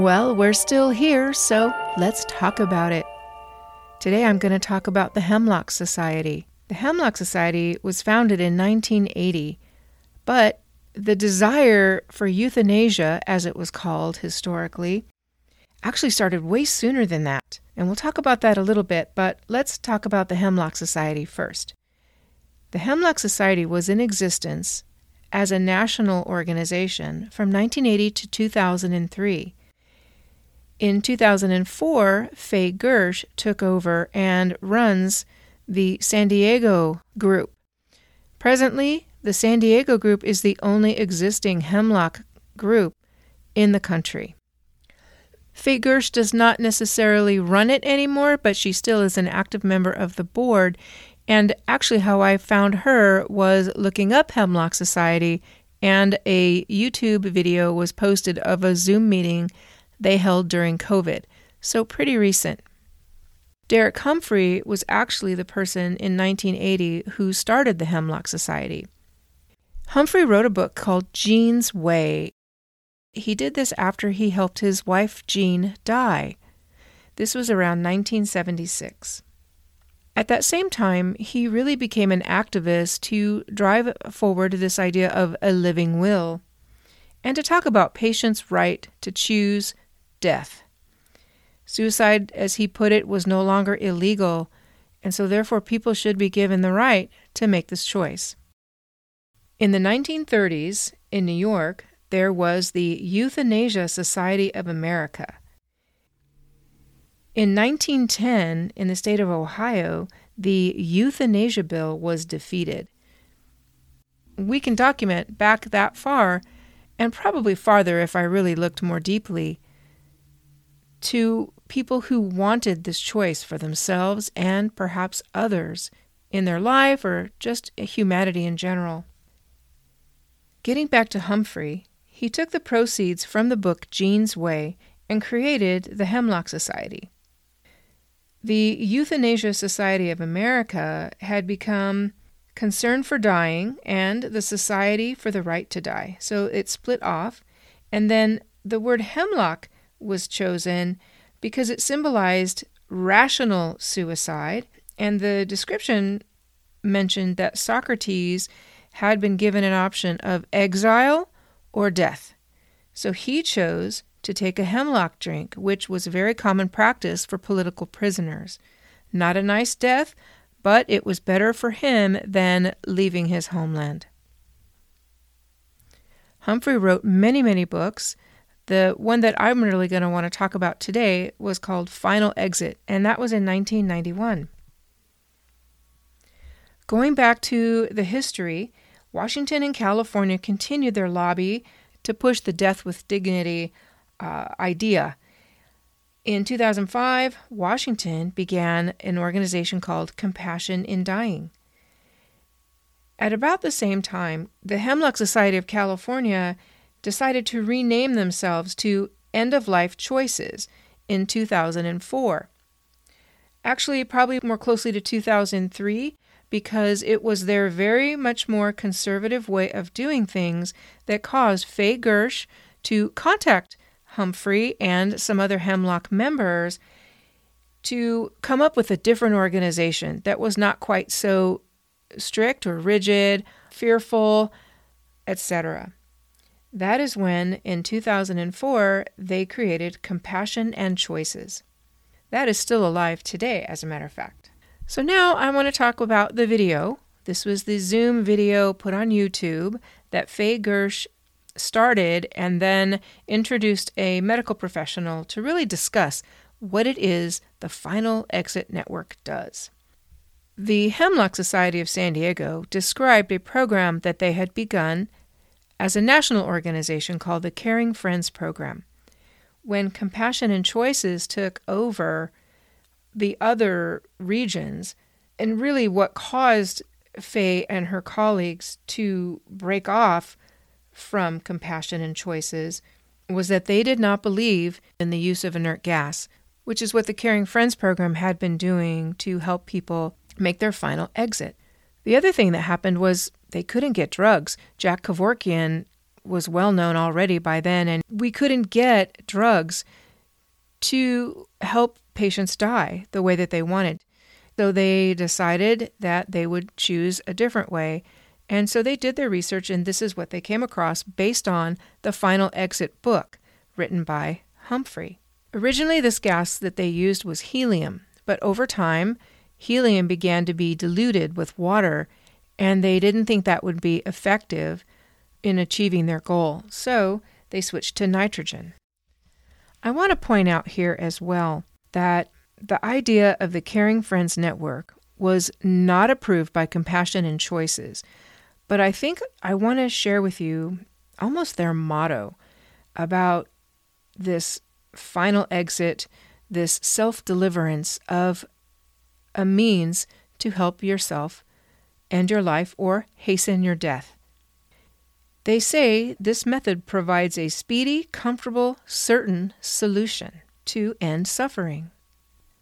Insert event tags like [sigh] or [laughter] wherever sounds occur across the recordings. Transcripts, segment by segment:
Well, we're still here, so let's talk about it. Today I'm going to talk about the Hemlock Society. The Hemlock Society was founded in 1980, but the desire for euthanasia, as it was called historically, actually started way sooner than that. And we'll talk about that a little bit, but let's talk about the Hemlock Society first. The Hemlock Society was in existence as a national organization from 1980 to 2003. In 2004, Faye Girsh took over and runs the San Diego group. Presently, the San Diego group is the only existing hemlock group in the country. Faye Girsh does not necessarily run it anymore, but she still is an active member of the board. And actually, how I found her was looking up Hemlock Society, and a YouTube video was posted of a Zoom meeting they held during COVID, so pretty recent. Derek Humphry was actually the person in 1980 who started the Hemlock Society. Humphry wrote a book called Jean's Way. He did this after he helped his wife Jean die. This was around 1976. At that same time, he really became an activist to drive forward this idea of a living will and to talk about patients' right to choose death. Suicide, as he put it, was no longer illegal, and so therefore people should be given the right to make this choice. In the 1930s, in New York, there was the Euthanasia Society of America. In 1910, in the state of Ohio, the euthanasia bill was defeated. We can document back that far, and probably farther if I really looked more deeply, to people who wanted this choice for themselves and perhaps others in their life or just humanity in general. Getting back to Humphry, he took the proceeds from the book Jean's Way and created the Hemlock Society. The Euthanasia Society of America had become Concern for Dying and the Society for the Right to Die. So it split off, and then the word hemlock was chosen because it symbolized rational suicide, and the description mentioned that Socrates had been given an option of exile or death. So he chose to take a hemlock drink, which was a very common practice for political prisoners. Not a nice death, but it was better for him than leaving his homeland. Humphry wrote many, many books. The one that I'm really going to want to talk about today was called Final Exit, and that was in 1991. Going back to the history, Washington and California continued their lobby to push the death with dignity uh, idea. In 2005, Washington began an organization called Compassion in Dying. At about the same time, the Hemlock Society of California decided to rename themselves to End of Life Choices in 2004. Actually, probably more closely to 2003 because it was their very much more conservative way of doing things that caused Faye Girsh to contact Humphry and some other Hemlock members to come up with a different organization that was not quite so strict or rigid, fearful, etc. That is when, in 2004, they created Compassion and Choices. That is still alive today, as a matter of fact. So now I want to talk about the video. This was the Zoom video put on YouTube that Faye Girsh started and then introduced a medical professional to really discuss what it is the Final Exit Network does. The Hemlock Society of San Diego described a program that they had begun as a national organization called the Caring Friends Program. When Compassion and Choices took over the other regions, and really what caused Faye and her colleagues to break off from Compassion and Choices was that they did not believe in the use of inert gas, which is what the Caring Friends program had been doing to help people make their final exit. The other thing that happened was they couldn't get drugs. Jack Kevorkian was well known already by then, and we couldn't get drugs to help patients die the way that they wanted. So they decided that they would choose a different way. And so they did their research, and this is what they came across based on the Final Exit book written by Humphry. Originally, this gas that they used was helium, but over time, helium began to be diluted with water, and they didn't think that would be effective in achieving their goal. So they switched to nitrogen. I want to point out here as well that the idea of the Caring Friends Network was not approved by Compassion and Choices, but I think I want to share with you almost their motto about this final exit, this self deliverance of a means to help yourself end your life or hasten your death. They say this method provides a speedy, comfortable, certain solution to end suffering.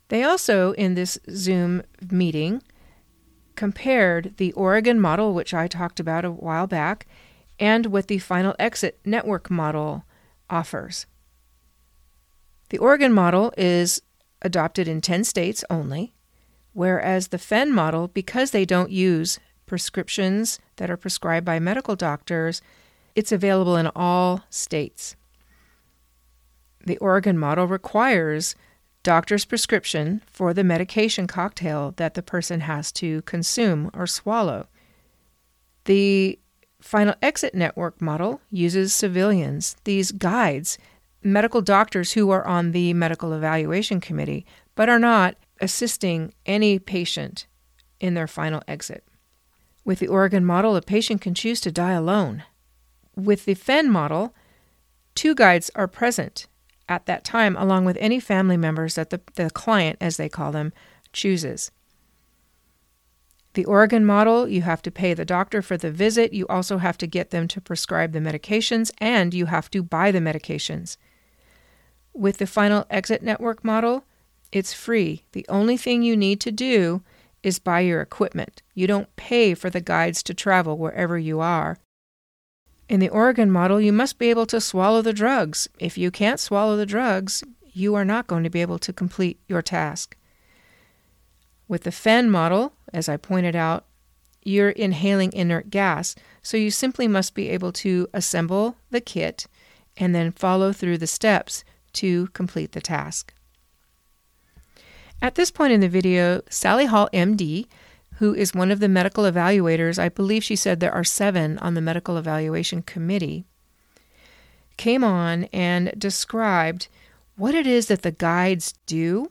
They also, in this Zoom meeting, compared the Oregon model, which I talked about a while back, and what the Final Exit Network model offers. The Oregon model is adopted in 10 states only, whereas the FEN model, because they don't use prescriptions that are prescribed by medical doctors, it's available in all states. The Oregon model requires doctor's prescription for the medication cocktail that the person has to consume or swallow. The Final Exit Network model uses civilians, these guides, medical doctors who are on the medical evaluation committee, but are not assisting any patient in their final exit. With the Oregon model, a patient can choose to die alone. With the FEN model, two guides are present at that time, along with any family members that the, the client, as they call them, chooses. The Oregon model, you have to pay the doctor for the visit. You also have to get them to prescribe the medications, and you have to buy the medications. With the Final Exit Network model, it's free. The only thing you need to do is buy your equipment. You don't pay for the guides to travel wherever you are. In the Oregon model, you must be able to swallow the drugs. If you can't swallow the drugs, you are not going to be able to complete your task. With the FEN model, as I pointed out, you're inhaling inert gas, so you simply must be able to assemble the kit and then follow through the steps to complete the task. At this point in the video, Sally Hall, MD, who is one of the medical evaluators, I believe she said there are seven on the medical evaluation committee, came on and described what it is that the guides do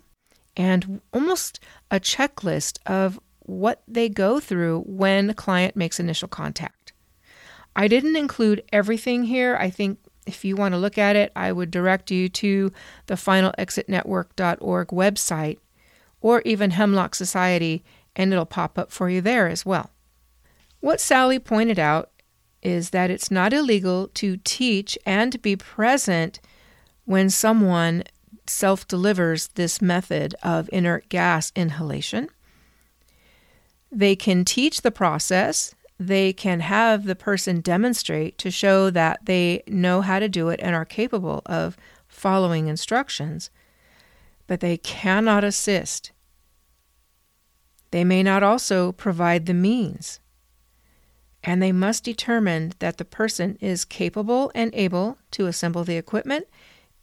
and almost a checklist of what they go through when a client makes initial contact. I didn't include everything here. I think if you want to look at it, I would direct you to the finalexitnetwork.org website or even Hemlock Society, and it'll pop up for you there as well. What Sally pointed out is that it's not illegal to teach and be present when someone self delivers this method of inert gas inhalation. They can teach the process, they can have the person demonstrate to show that they know how to do it and are capable of following instructions, but they cannot assist they may not also provide the means. And they must determine that the person is capable and able to assemble the equipment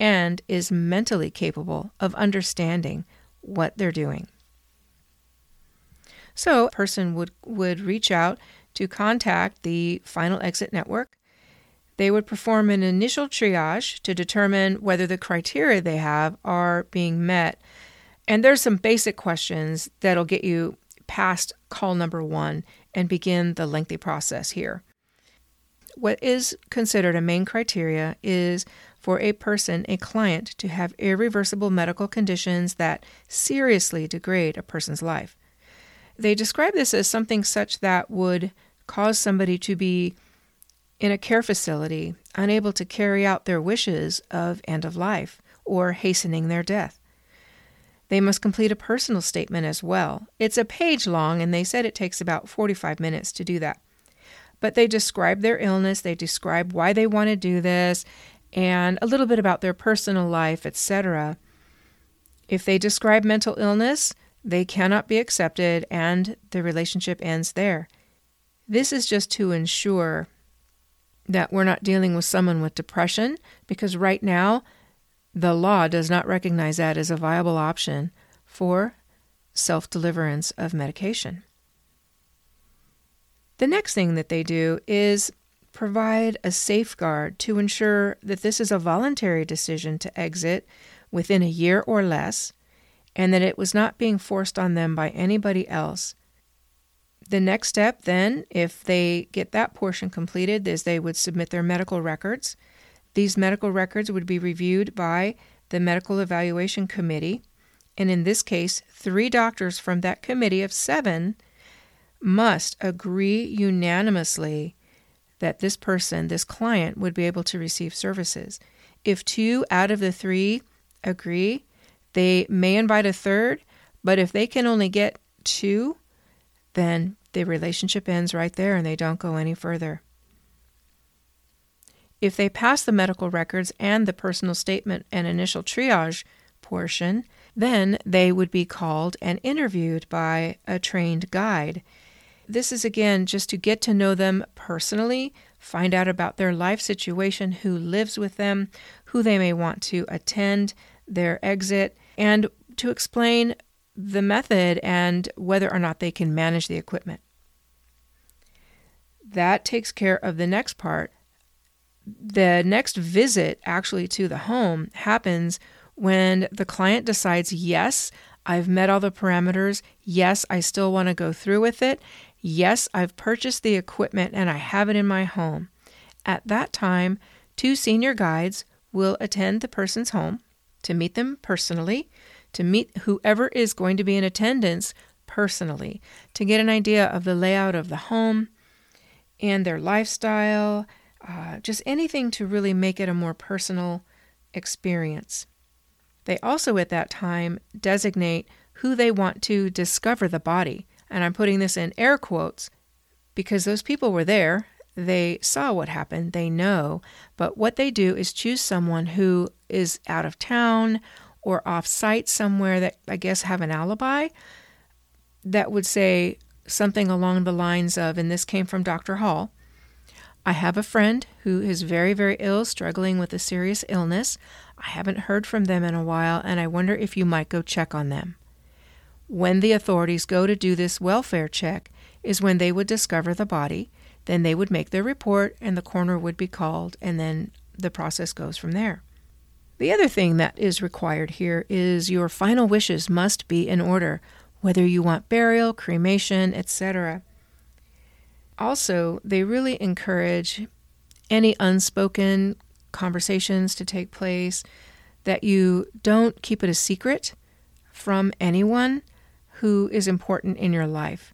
and is mentally capable of understanding what they're doing. So, a person would, would reach out to contact the Final Exit Network. They would perform an initial triage to determine whether the criteria they have are being met. And there's some basic questions that'll get you past call number one and begin the lengthy process here. What is considered a main criteria is for a person, a client, to have irreversible medical conditions that seriously degrade a person's life. They describe this as something such that would cause somebody to be in a care facility, unable to carry out their wishes of end of life or hastening their death. They must complete a personal statement as well. It's a page long, and they said it takes about 45 minutes to do that. But they describe their illness, they describe why they want to do this, and a little bit about their personal life, etc. If they describe mental illness, they cannot be accepted and the relationship ends there. This is just to ensure that we're not dealing with someone with depression because right now the law does not recognize that as a viable option for self deliverance of medication. The next thing that they do is provide a safeguard to ensure that this is a voluntary decision to exit within a year or less and that it was not being forced on them by anybody else. The next step, then, if they get that portion completed, is they would submit their medical records. These medical records would be reviewed by the Medical Evaluation Committee, and in this case, three doctors from that committee of seven must agree unanimously that this person, this client, would be able to receive services. If two out of the three agree, they may invite a third, but if they can only get two, then the relationship ends right there and they don't go any further. If they pass the medical records and the personal statement and initial triage portion, then they would be called and interviewed by a trained guide. This is again just to get to know them personally, find out about their life situation, who lives with them, who they may want to attend their exit, and to explain the method and whether or not they can manage the equipment. That takes care of the next part. The next visit, actually, to the home happens when the client decides, yes, I've met all the parameters. Yes, I still want to go through with it. Yes, I've purchased the equipment and I have it in my home. At that time, two senior guides will attend the person's home to meet them personally, to meet whoever is going to be in attendance personally, to get an idea of the layout of the home and their lifestyle, uh, just anything to really make it a more personal experience. They also, at that time, designate who they want to discover the body. And I'm putting this in air quotes because those people were there. They saw what happened, they know. But what they do is choose someone who is out of town or off site somewhere that I guess have an alibi that would say something along the lines of, and this came from Dr. Hall I have a friend who is very, very ill, struggling with a serious illness. I haven't heard from them in a while, and I wonder if you might go check on them. When the authorities go to do this welfare check, is when they would discover the body. Then they would make their report, and the coroner would be called, and then the process goes from there. The other thing that is required here is your final wishes must be in order, whether you want burial, cremation, etc also, they really encourage any unspoken conversations to take place, that you don't keep it a secret from anyone who is important in your life.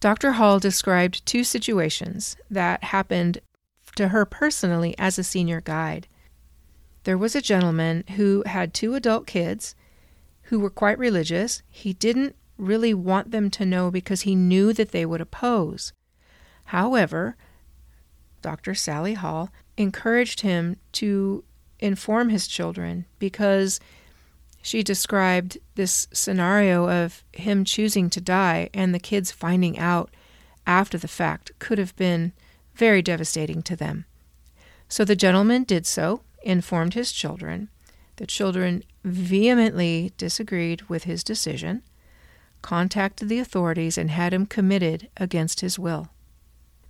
Dr. Hall described two situations that happened to her personally as a senior guide. There was a gentleman who had two adult kids who were quite religious. He didn't really want them to know because he knew that they would oppose. However, Dr. Sally Hall encouraged him to inform his children because she described this scenario of him choosing to die and the kids finding out after the fact could have been very devastating to them. So the gentleman did so, informed his children. The children vehemently disagreed with his decision, contacted the authorities, and had him committed against his will.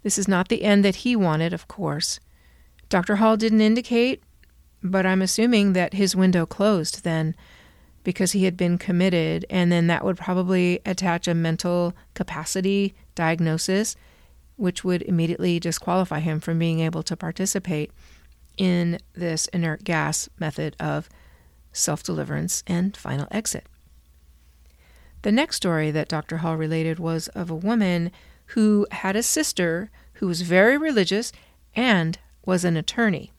This is not the end that he wanted, of course. Dr. Hall didn't indicate, but I'm assuming that his window closed then because he had been committed, and then that would probably attach a mental capacity diagnosis, which would immediately disqualify him from being able to participate in this inert gas method of self deliverance and final exit. The next story that Dr. Hall related was of a woman who had a sister who was very religious and was an attorney.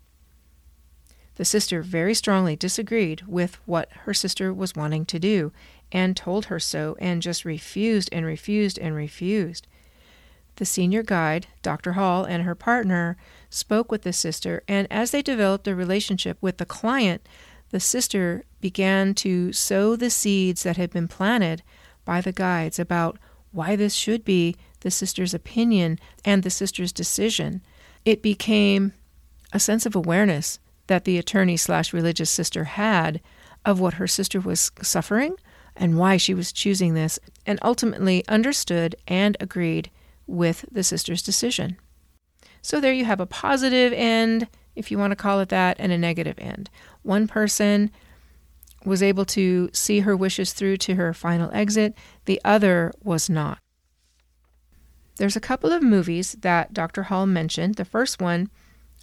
The sister very strongly disagreed with what her sister was wanting to do and told her so and just refused and refused and refused. the senior guide, Dr. Hall, and her partner spoke with the sister, and as they developed a relationship with the client, the sister began to sow the seeds that had been planted by the guides about why this should be the sister's opinion and the sister's decision. It became a sense of awareness that the attorney slash religious sister had of what her sister was suffering and why she was choosing this, and ultimately understood and agreed with the sister's decision. So there you have a positive end, if you want to call it that, and a negative end. One person was able to see her wishes through to her final exit, the other was not. There's a couple of movies that Dr. Hall mentioned. The first one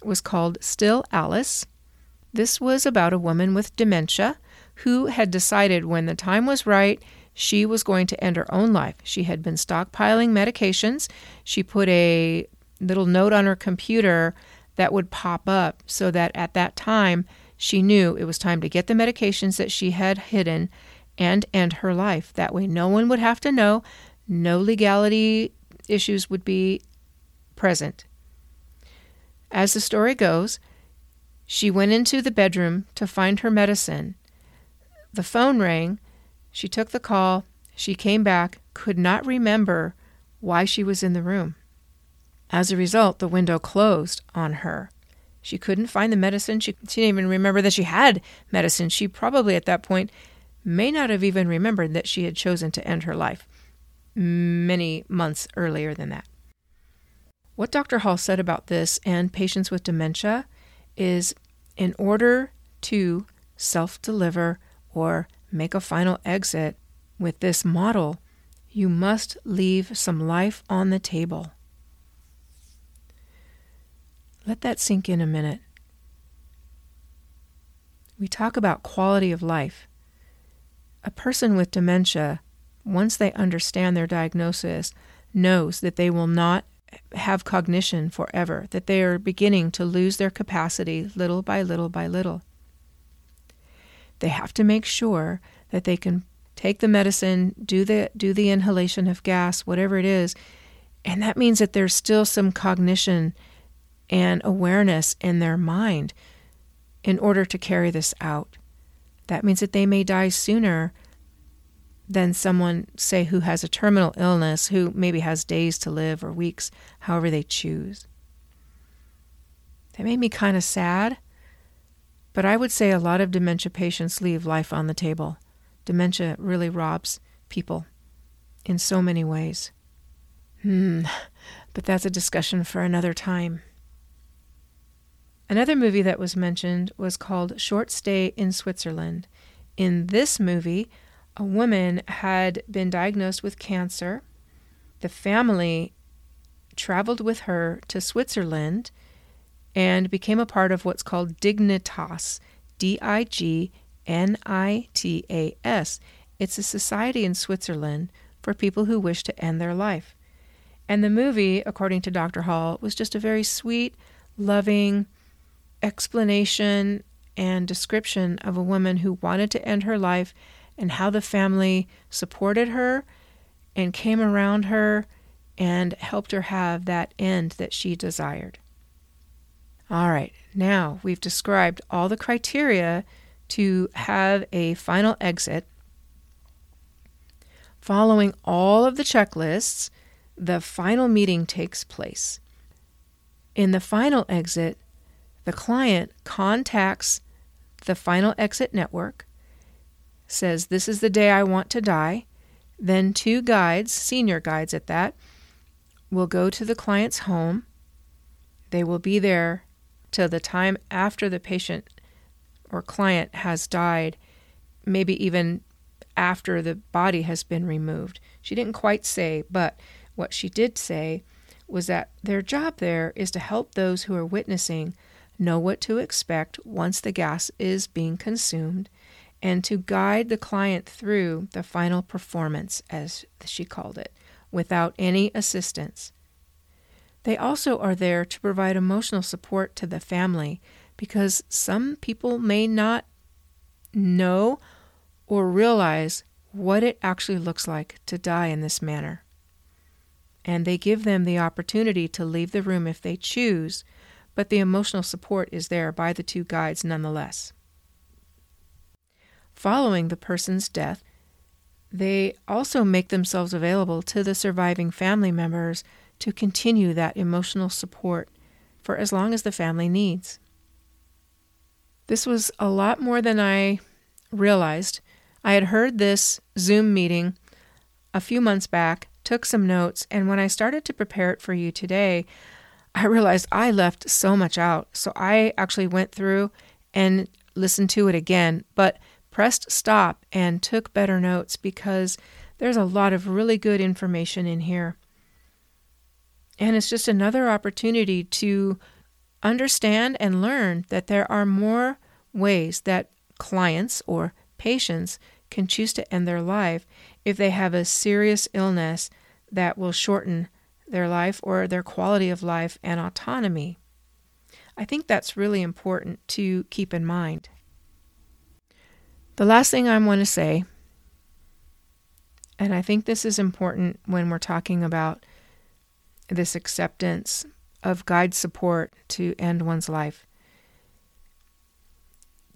was called Still Alice. This was about a woman with dementia who had decided when the time was right, she was going to end her own life. She had been stockpiling medications. She put a little note on her computer that would pop up so that at that time she knew it was time to get the medications that she had hidden and end her life. That way, no one would have to know, no legality issues would be present. As the story goes, she went into the bedroom to find her medicine. The phone rang. She took the call. She came back, could not remember why she was in the room. As a result, the window closed on her. She couldn't find the medicine. She, she didn't even remember that she had medicine. She probably at that point may not have even remembered that she had chosen to end her life many months earlier than that. What Dr. Hall said about this and patients with dementia is in order to self deliver or make a final exit with this model, you must leave some life on the table. Let that sink in a minute. We talk about quality of life. A person with dementia, once they understand their diagnosis, knows that they will not have cognition forever, that they are beginning to lose their capacity little by little by little. They have to make sure that they can take the medicine, do the do the inhalation of gas, whatever it is, and that means that there's still some cognition and awareness in their mind in order to carry this out. That means that they may die sooner than someone, say, who has a terminal illness, who maybe has days to live or weeks, however they choose. That made me kind of sad but I would say a lot of dementia patients leave life on the table. Dementia really robs people in so many ways. Hmm, but that's a discussion for another time. Another movie that was mentioned was called Short Stay in Switzerland. In this movie, a woman had been diagnosed with cancer. The family traveled with her to Switzerland and became a part of what's called Dignitas, D I G N I T A S. It's a society in Switzerland for people who wish to end their life. And the movie, according to Dr. Hall, was just a very sweet, loving explanation and description of a woman who wanted to end her life and how the family supported her and came around her and helped her have that end that she desired. All right, now we've described all the criteria to have a final exit. Following all of the checklists, the final meeting takes place. In the final exit, the client contacts the final exit network, says, This is the day I want to die. Then two guides, senior guides at that, will go to the client's home. They will be there till the time after the patient or client has died, maybe even after the body has been removed. She didn't quite say, but what she did say was that their job there is to help those who are witnessing know what to expect once the gas is being consumed and to guide the client through the final performance, as she called it, without any assistance. They also are there to provide emotional support to the family because some people may not know or realize what it actually looks like to die in this manner. and they give them the opportunity to leave the room if they choose, but the emotional support is there by the two guides nonetheless. Following the person's death, they also make themselves available to the surviving family members to continue that emotional support for as long as the family needs. This was a lot more than I realized. I had heard this Zoom meeting a few months back, took some notes, and when I started to prepare it for you today, I realized I left so much out. So I actually went through and listened to it again, but pressed stop and took better notes because there's a lot of really good information in here. And it's just another opportunity to understand and learn that there are more ways that clients or patients can choose to end their life if they have a serious illness that will shorten their life or their quality of life and autonomy. I think that's really important to keep in mind. The last thing I want to say, and I think this is important when we're talking about this acceptance of guide support to end one's life.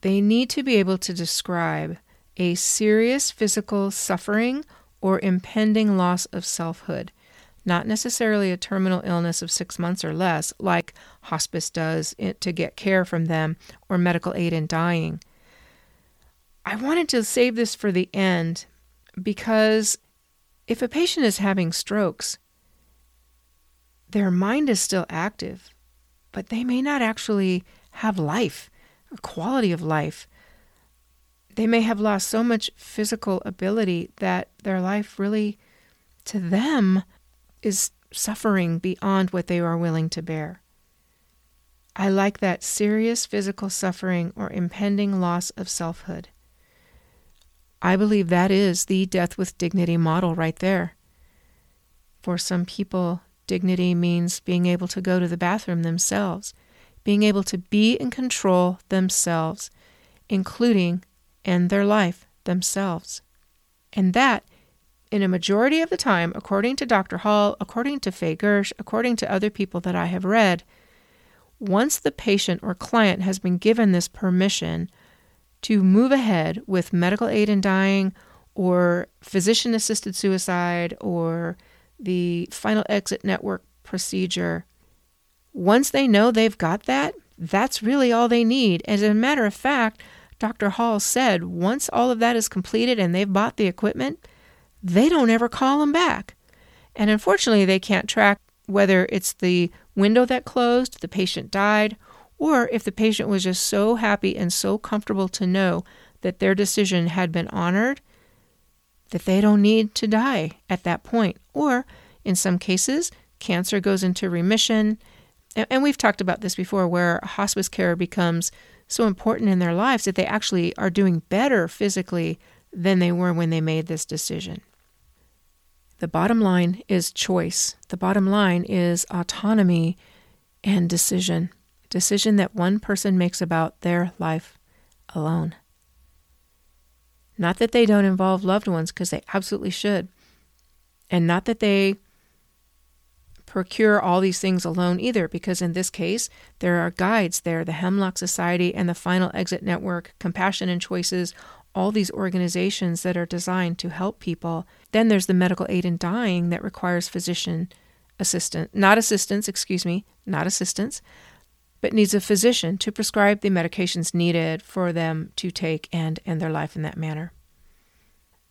They need to be able to describe a serious physical suffering or impending loss of selfhood, not necessarily a terminal illness of six months or less, like hospice does to get care from them or medical aid in dying. I wanted to save this for the end because if a patient is having strokes, their mind is still active, but they may not actually have life, a quality of life. They may have lost so much physical ability that their life really, to them, is suffering beyond what they are willing to bear. I like that serious physical suffering or impending loss of selfhood. I believe that is the death with dignity model right there. For some people, Dignity means being able to go to the bathroom themselves, being able to be in control themselves, including end their life themselves. And that, in a majority of the time, according to Dr. Hall, according to Faye Girsh, according to other people that I have read, once the patient or client has been given this permission to move ahead with medical aid in dying or physician assisted suicide or the final exit network procedure, once they know they've got that, that's really all they need. As a matter of fact, Dr. Hall said once all of that is completed and they've bought the equipment, they don't ever call them back. And unfortunately, they can't track whether it's the window that closed, the patient died, or if the patient was just so happy and so comfortable to know that their decision had been honored that they don't need to die at that point. Or in some cases, cancer goes into remission. And we've talked about this before, where hospice care becomes so important in their lives that they actually are doing better physically than they were when they made this decision. The bottom line is choice. The bottom line is autonomy and decision. Decision that one person makes about their life alone. Not that they don't involve loved ones, because they absolutely should. And not that they procure all these things alone either, because in this case, there are guides there the Hemlock Society and the Final Exit Network, Compassion and Choices, all these organizations that are designed to help people. Then there's the medical aid in dying that requires physician assistance, not assistance, excuse me, not assistance, but needs a physician to prescribe the medications needed for them to take and end their life in that manner.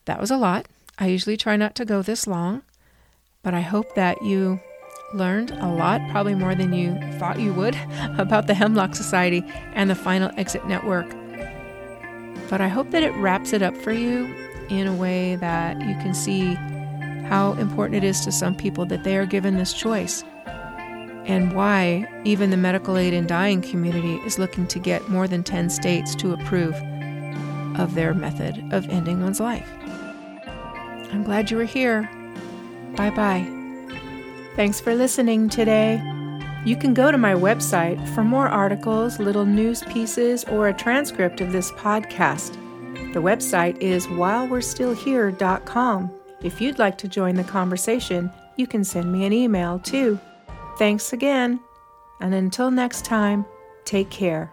That was a lot. I usually try not to go this long, but I hope that you learned a lot, probably more than you thought you would, [laughs] about the Hemlock Society and the Final Exit Network. But I hope that it wraps it up for you in a way that you can see how important it is to some people that they are given this choice and why even the medical aid and dying community is looking to get more than 10 states to approve of their method of ending one's life. I'm glad you were here. Bye bye. Thanks for listening today. You can go to my website for more articles, little news pieces, or a transcript of this podcast. The website is whilewe'restillhere.com. If you'd like to join the conversation, you can send me an email too. Thanks again, and until next time, take care.